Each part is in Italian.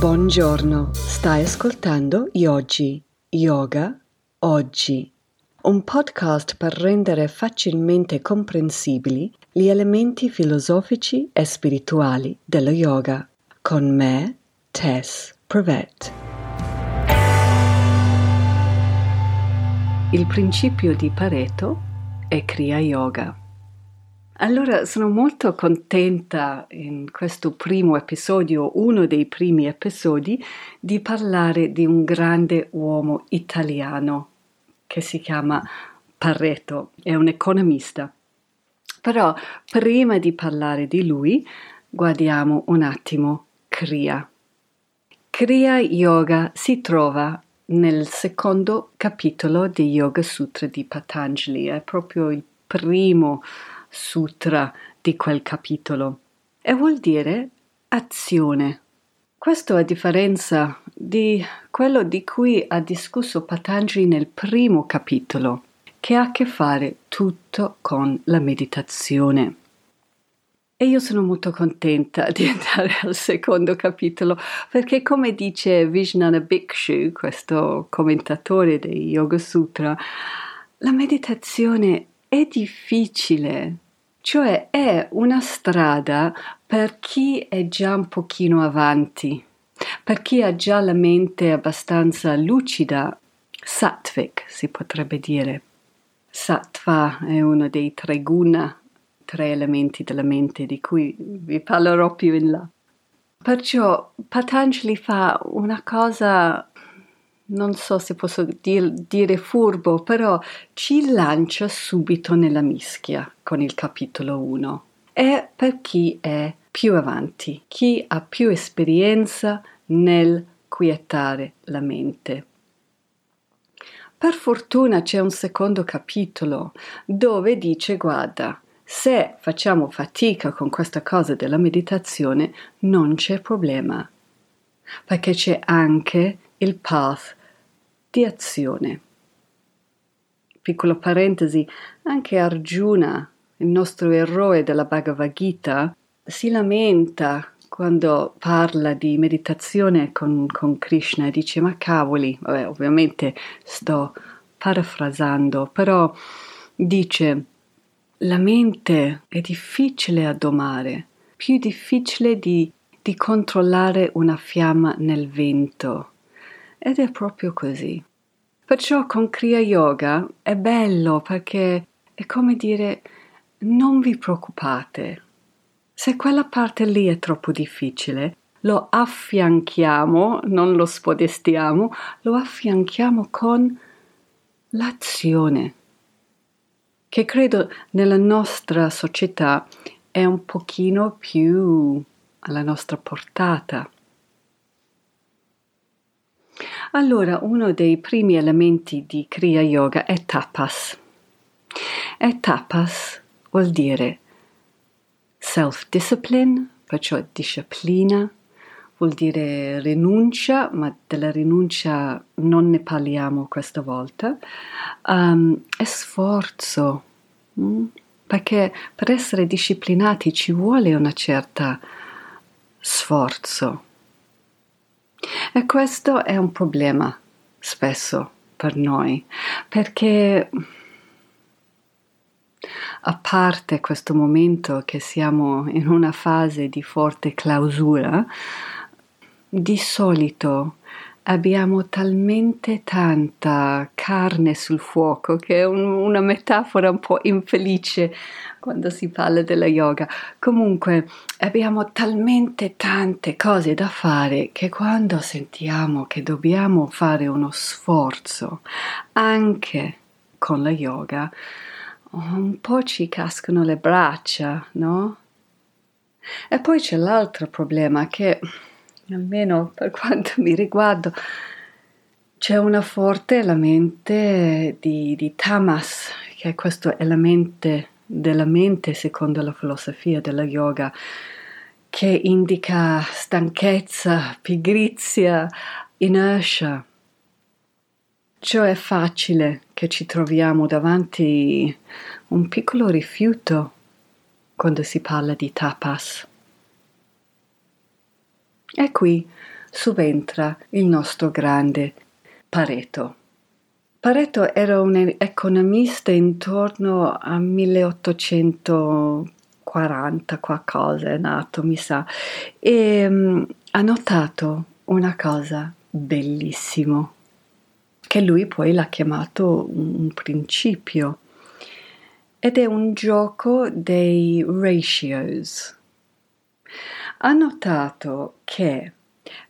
Buongiorno, stai ascoltando Yogi, Yoga, Oggi, un podcast per rendere facilmente comprensibili gli elementi filosofici e spirituali dello yoga, con me, Tess Prevet. Il principio di Pareto è Kriya Yoga. Allora sono molto contenta in questo primo episodio, uno dei primi episodi, di parlare di un grande uomo italiano che si chiama Pareto, è un economista. Però prima di parlare di lui, guardiamo un attimo Kriya. Kriya Yoga si trova nel secondo capitolo di Yoga Sutra di Patanjali, è proprio il primo sutra di quel capitolo e vuol dire azione. Questo a differenza di quello di cui ha discusso Patanjali nel primo capitolo, che ha a che fare tutto con la meditazione. E io sono molto contenta di andare al secondo capitolo perché come dice Vijnana Bhikshu, questo commentatore dei Yoga Sutra, la meditazione è difficile, cioè è una strada per chi è già un pochino avanti, per chi ha già la mente abbastanza lucida, sattvic si potrebbe dire. Sattva è uno dei tre guna, tre elementi della mente di cui vi parlerò più in là. Perciò Patanjali fa una cosa non so se posso dir, dire furbo, però ci lancia subito nella mischia con il capitolo 1. È per chi è più avanti, chi ha più esperienza nel quietare la mente. Per fortuna c'è un secondo capitolo dove dice guarda, se facciamo fatica con questa cosa della meditazione non c'è problema, perché c'è anche il path di azione. Piccolo parentesi, anche Arjuna, il nostro eroe della Bhagavad Gita, si lamenta quando parla di meditazione con, con Krishna e dice ma cavoli, vabbè, ovviamente sto parafrasando, però dice la mente è difficile a domare, più difficile di, di controllare una fiamma nel vento. Ed è proprio così. Perciò con Kriya Yoga è bello perché è come dire non vi preoccupate. Se quella parte lì è troppo difficile, lo affianchiamo, non lo spodestiamo, lo affianchiamo con l'azione, che credo nella nostra società è un pochino più alla nostra portata. Allora, uno dei primi elementi di Kriya Yoga è tapas. E tapas vuol dire self-discipline, perciò disciplina, vuol dire rinuncia, ma della rinuncia non ne parliamo questa volta, um, è sforzo, mm? perché per essere disciplinati ci vuole una certa sforzo. E questo è un problema spesso per noi, perché a parte questo momento che siamo in una fase di forte clausura, di solito abbiamo talmente tanta carne sul fuoco che è un, una metafora un po' infelice quando si parla della yoga. Comunque abbiamo talmente tante cose da fare che quando sentiamo che dobbiamo fare uno sforzo anche con la yoga, un po' ci cascano le braccia, no? E poi c'è l'altro problema che almeno per quanto mi riguarda, c'è una forte mente di, di tamas, che è questo elemento della mente secondo la filosofia della yoga, che indica stanchezza, pigrizia, inertia. Cioè è facile che ci troviamo davanti un piccolo rifiuto quando si parla di tapas. E qui subentra il nostro grande Pareto. Pareto era un economista intorno a 1840 qualcosa, è nato, mi sa, e um, ha notato una cosa bellissima, che lui poi l'ha chiamato un principio, ed è un gioco dei ratios. Ha notato che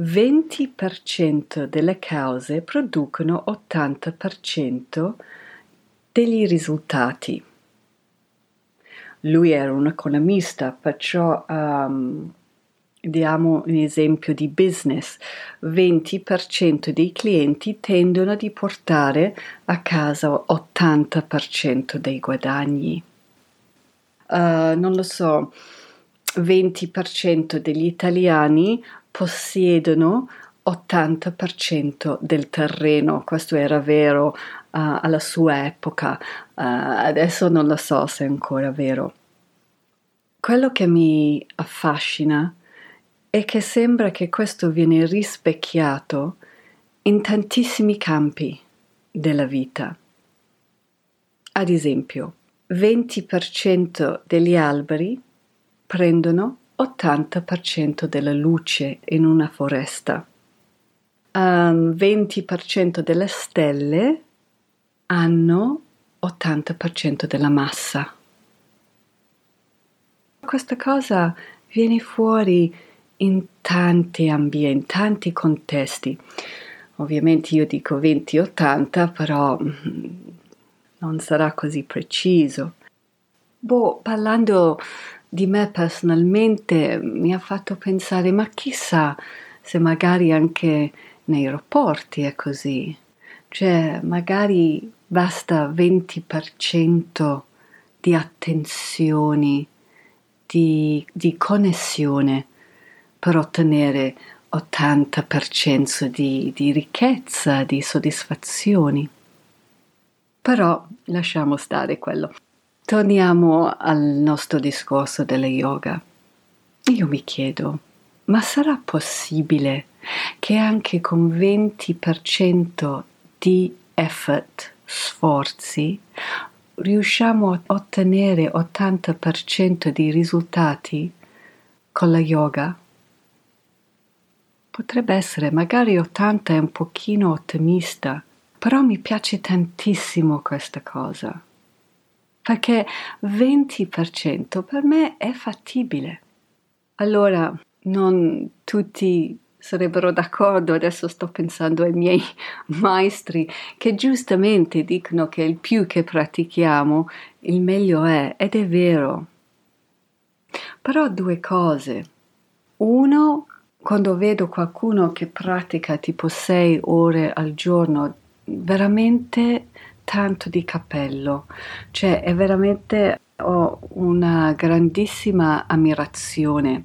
20% delle cause producono 80% degli risultati. Lui era un economista, perciò um, diamo un esempio di business. 20% dei clienti tendono a portare a casa 80% dei guadagni. Uh, non lo so, 20% degli italiani possiedono 80% del terreno, questo era vero uh, alla sua epoca, uh, adesso non lo so se è ancora vero. Quello che mi affascina è che sembra che questo viene rispecchiato in tantissimi campi della vita. Ad esempio, 20% degli alberi prendono 80% della luce in una foresta. Um, 20% delle stelle hanno 80% della massa. Questa cosa viene fuori in tanti ambienti, in tanti contesti. Ovviamente io dico 20-80, però mm, non sarà così preciso. Boh, parlando di me personalmente mi ha fatto pensare, ma chissà se magari anche nei rapporti è così. Cioè, magari basta 20% di attenzioni, di, di connessione per ottenere 80% di, di ricchezza, di soddisfazioni. Però lasciamo stare quello. Torniamo al nostro discorso della yoga. Io mi chiedo, ma sarà possibile che anche con 20% di effort, sforzi, riusciamo a ottenere 80% di risultati con la yoga? Potrebbe essere, magari 80 è un pochino ottimista, però mi piace tantissimo questa cosa perché 20% per me è fattibile. Allora, non tutti sarebbero d'accordo, adesso sto pensando ai miei maestri che giustamente dicono che il più che pratichiamo, il meglio è, ed è vero. Però due cose. Uno, quando vedo qualcuno che pratica tipo sei ore al giorno, veramente tanto di cappello, cioè è veramente ho una grandissima ammirazione,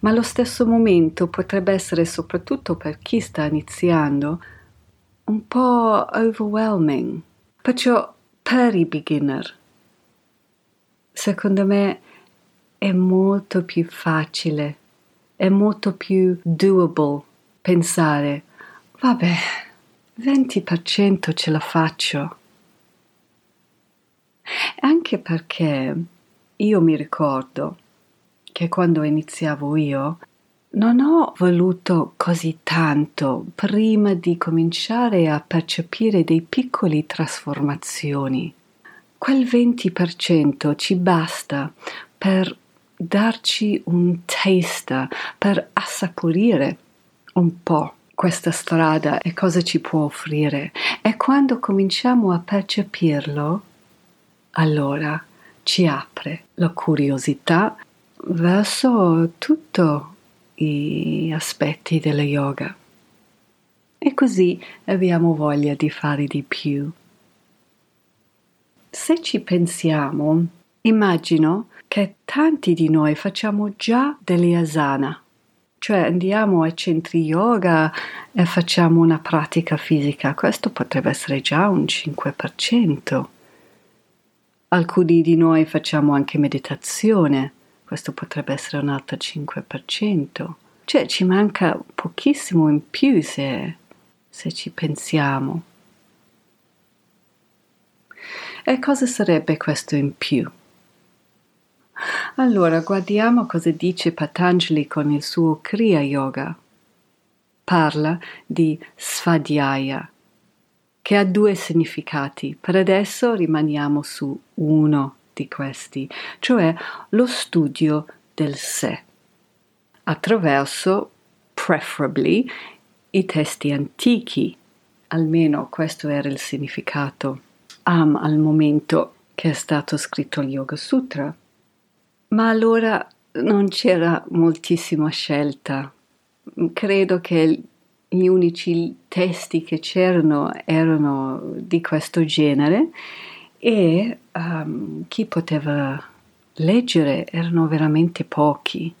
ma allo stesso momento potrebbe essere soprattutto per chi sta iniziando un po' overwhelming. Perciò per i beginner, secondo me è molto più facile, è molto più doable pensare, vabbè, 20% ce la faccio anche perché io mi ricordo che quando iniziavo io non ho voluto così tanto prima di cominciare a percepire dei piccoli trasformazioni. Quel 20% ci basta per darci un taste, per assaporire un po' questa strada e cosa ci può offrire. E quando cominciamo a percepirlo, allora ci apre la curiosità verso tutti gli aspetti della yoga. E così abbiamo voglia di fare di più. Se ci pensiamo, immagino che tanti di noi facciamo già delle asana, cioè andiamo ai centri yoga e facciamo una pratica fisica. Questo potrebbe essere già un 5%. Alcuni di noi facciamo anche meditazione, questo potrebbe essere un altro 5%. Cioè ci manca pochissimo in più se, se ci pensiamo. E cosa sarebbe questo in più? Allora guardiamo cosa dice Patanjali con il suo Kriya Yoga. Parla di Svadhyaya, che ha due significati. Per adesso rimaniamo su uno di questi, cioè lo studio del sé, attraverso, preferably, i testi antichi. Almeno questo era il significato um, al momento che è stato scritto il Yoga Sutra. Ma allora non c'era moltissima scelta. Credo che gli unici testi che c'erano erano di questo genere e um, chi poteva leggere erano veramente pochi.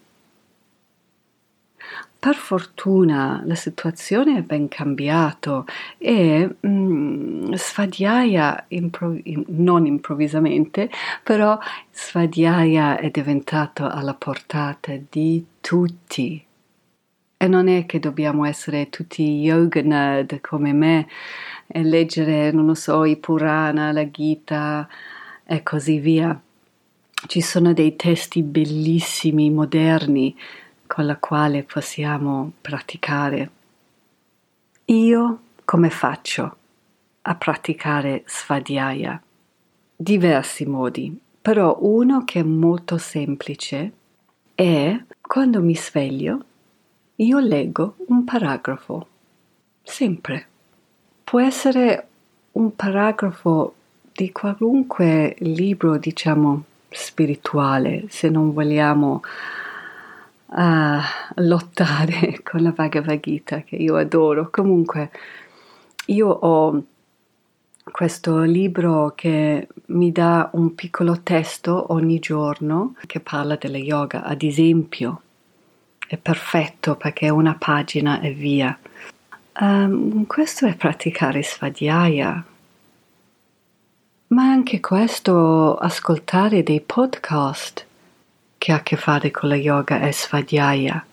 Per fortuna la situazione è ben cambiata e mm, Svadhyaya, impro- non improvvisamente, però Svadhyaya è diventato alla portata di tutti. E non è che dobbiamo essere tutti yoga nerd come me e leggere, non lo so, i Purana, la Gita e così via. Ci sono dei testi bellissimi, moderni, con la quale possiamo praticare. Io come faccio a praticare Svadhyaya? Diversi modi, però uno che è molto semplice è quando mi sveglio io leggo un paragrafo, sempre. Può essere un paragrafo di qualunque libro, diciamo, spirituale, se non vogliamo a lottare con la Bhagavad Gita che io adoro. Comunque, io ho questo libro che mi dà un piccolo testo ogni giorno che parla della yoga, ad esempio. È perfetto perché è una pagina e via. Um, questo è praticare svadhyaya. Ma anche questo ascoltare dei podcast che ha a che fare con la yoga è Svadhyaya.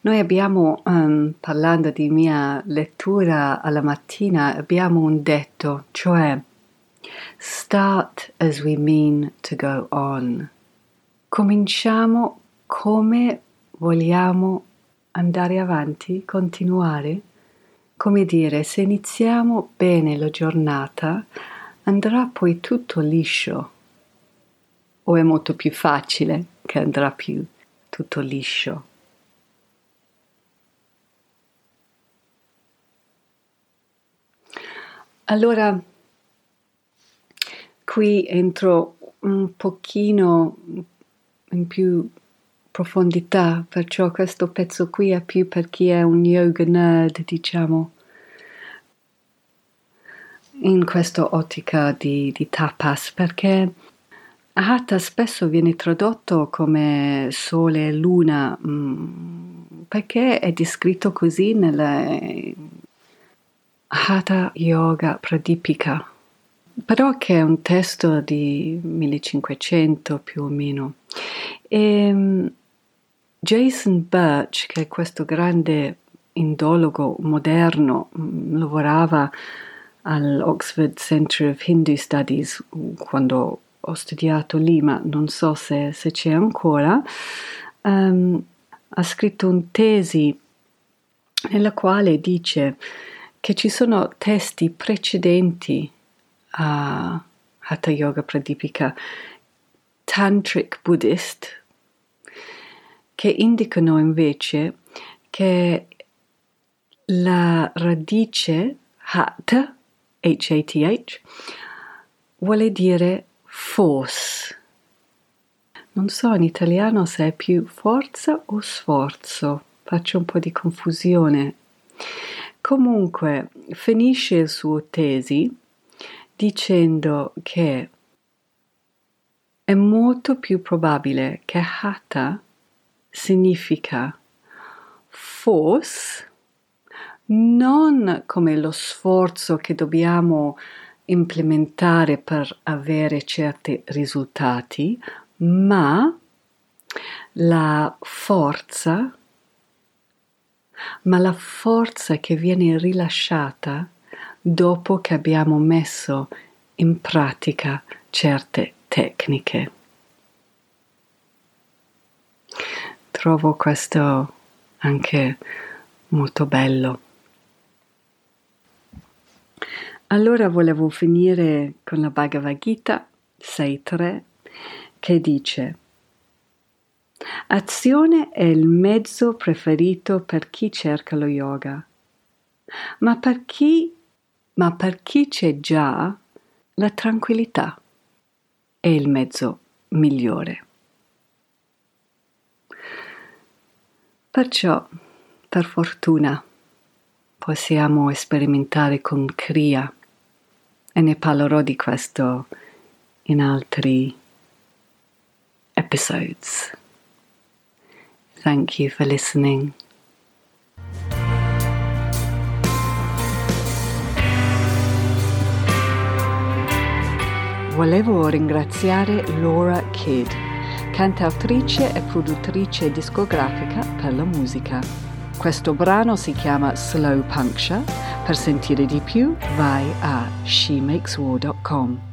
Noi abbiamo, um, parlando di mia lettura alla mattina, abbiamo un detto, cioè start as we mean to go on. Cominciamo come vogliamo andare avanti, continuare. Come dire, se iniziamo bene la giornata, andrà poi tutto liscio o è molto più facile che andrà più tutto liscio? Allora, qui entro un pochino in più profondità, perciò questo pezzo qui è più per chi è un yoga nerd, diciamo, in questa ottica di, di tapas, perché Hatha spesso viene tradotto come sole e luna mm, perché è descritto così nella Hatha Yoga Pradipika, però che è un testo di 1500 più o meno. E mm, Jason Birch, che è questo grande indologo moderno, mm, lavorava all'Oxford Center of Hindu Studies quando ho studiato lì, ma non so se, se c'è ancora, um, ha scritto un tesi nella quale dice che ci sono testi precedenti a Hatha Yoga Pradipika, Tantric Buddhist, che indicano invece che la radice Hatha, H-A-T-H, vuole dire force. Non so in italiano se è più forza o sforzo, faccio un po' di confusione. Comunque finisce il suo tesi dicendo che è molto più probabile che hatha significa force non come lo sforzo che dobbiamo implementare per avere certi risultati, ma la forza ma la forza che viene rilasciata dopo che abbiamo messo in pratica certe tecniche. Trovo questo anche molto bello. Allora volevo finire con la Bhagavad Gita 6.3 che dice Azione è il mezzo preferito per chi cerca lo yoga, ma per chi, ma per chi c'è già la tranquillità è il mezzo migliore. Perciò, per fortuna, possiamo sperimentare con Kriya e ne parlerò di questo in altri episodes. Thank you for listening. Volevo ringraziare Laura Kidd, cantautrice e produttrice discografica per la musica. Questo brano si chiama Slow Puncture. Per sentire di più vai a shemakeswar.com.